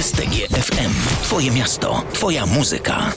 STG FM. Twoje miasto, Twoja muzyka.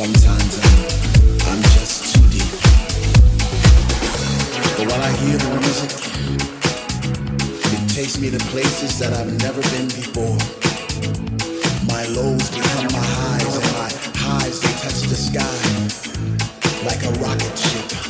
Sometimes I'm, I'm just too deep. But while I hear the music, it takes me to places that I've never been before. My lows become my highs, and my highs they touch the sky like a rocket ship.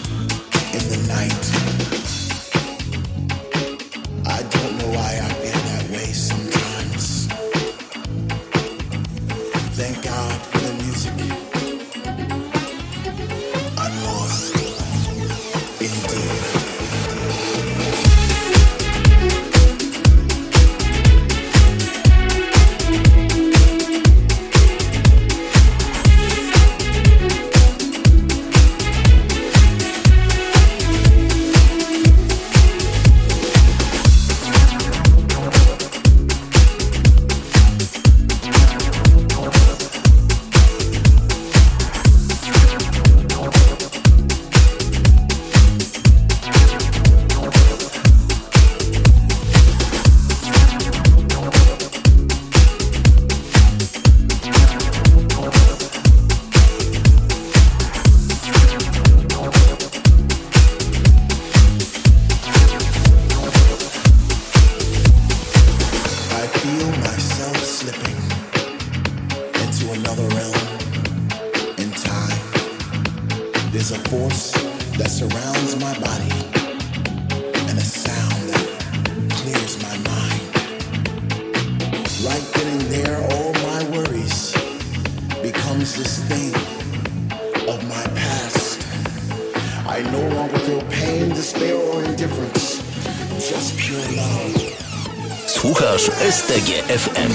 Słuchasz STG FM.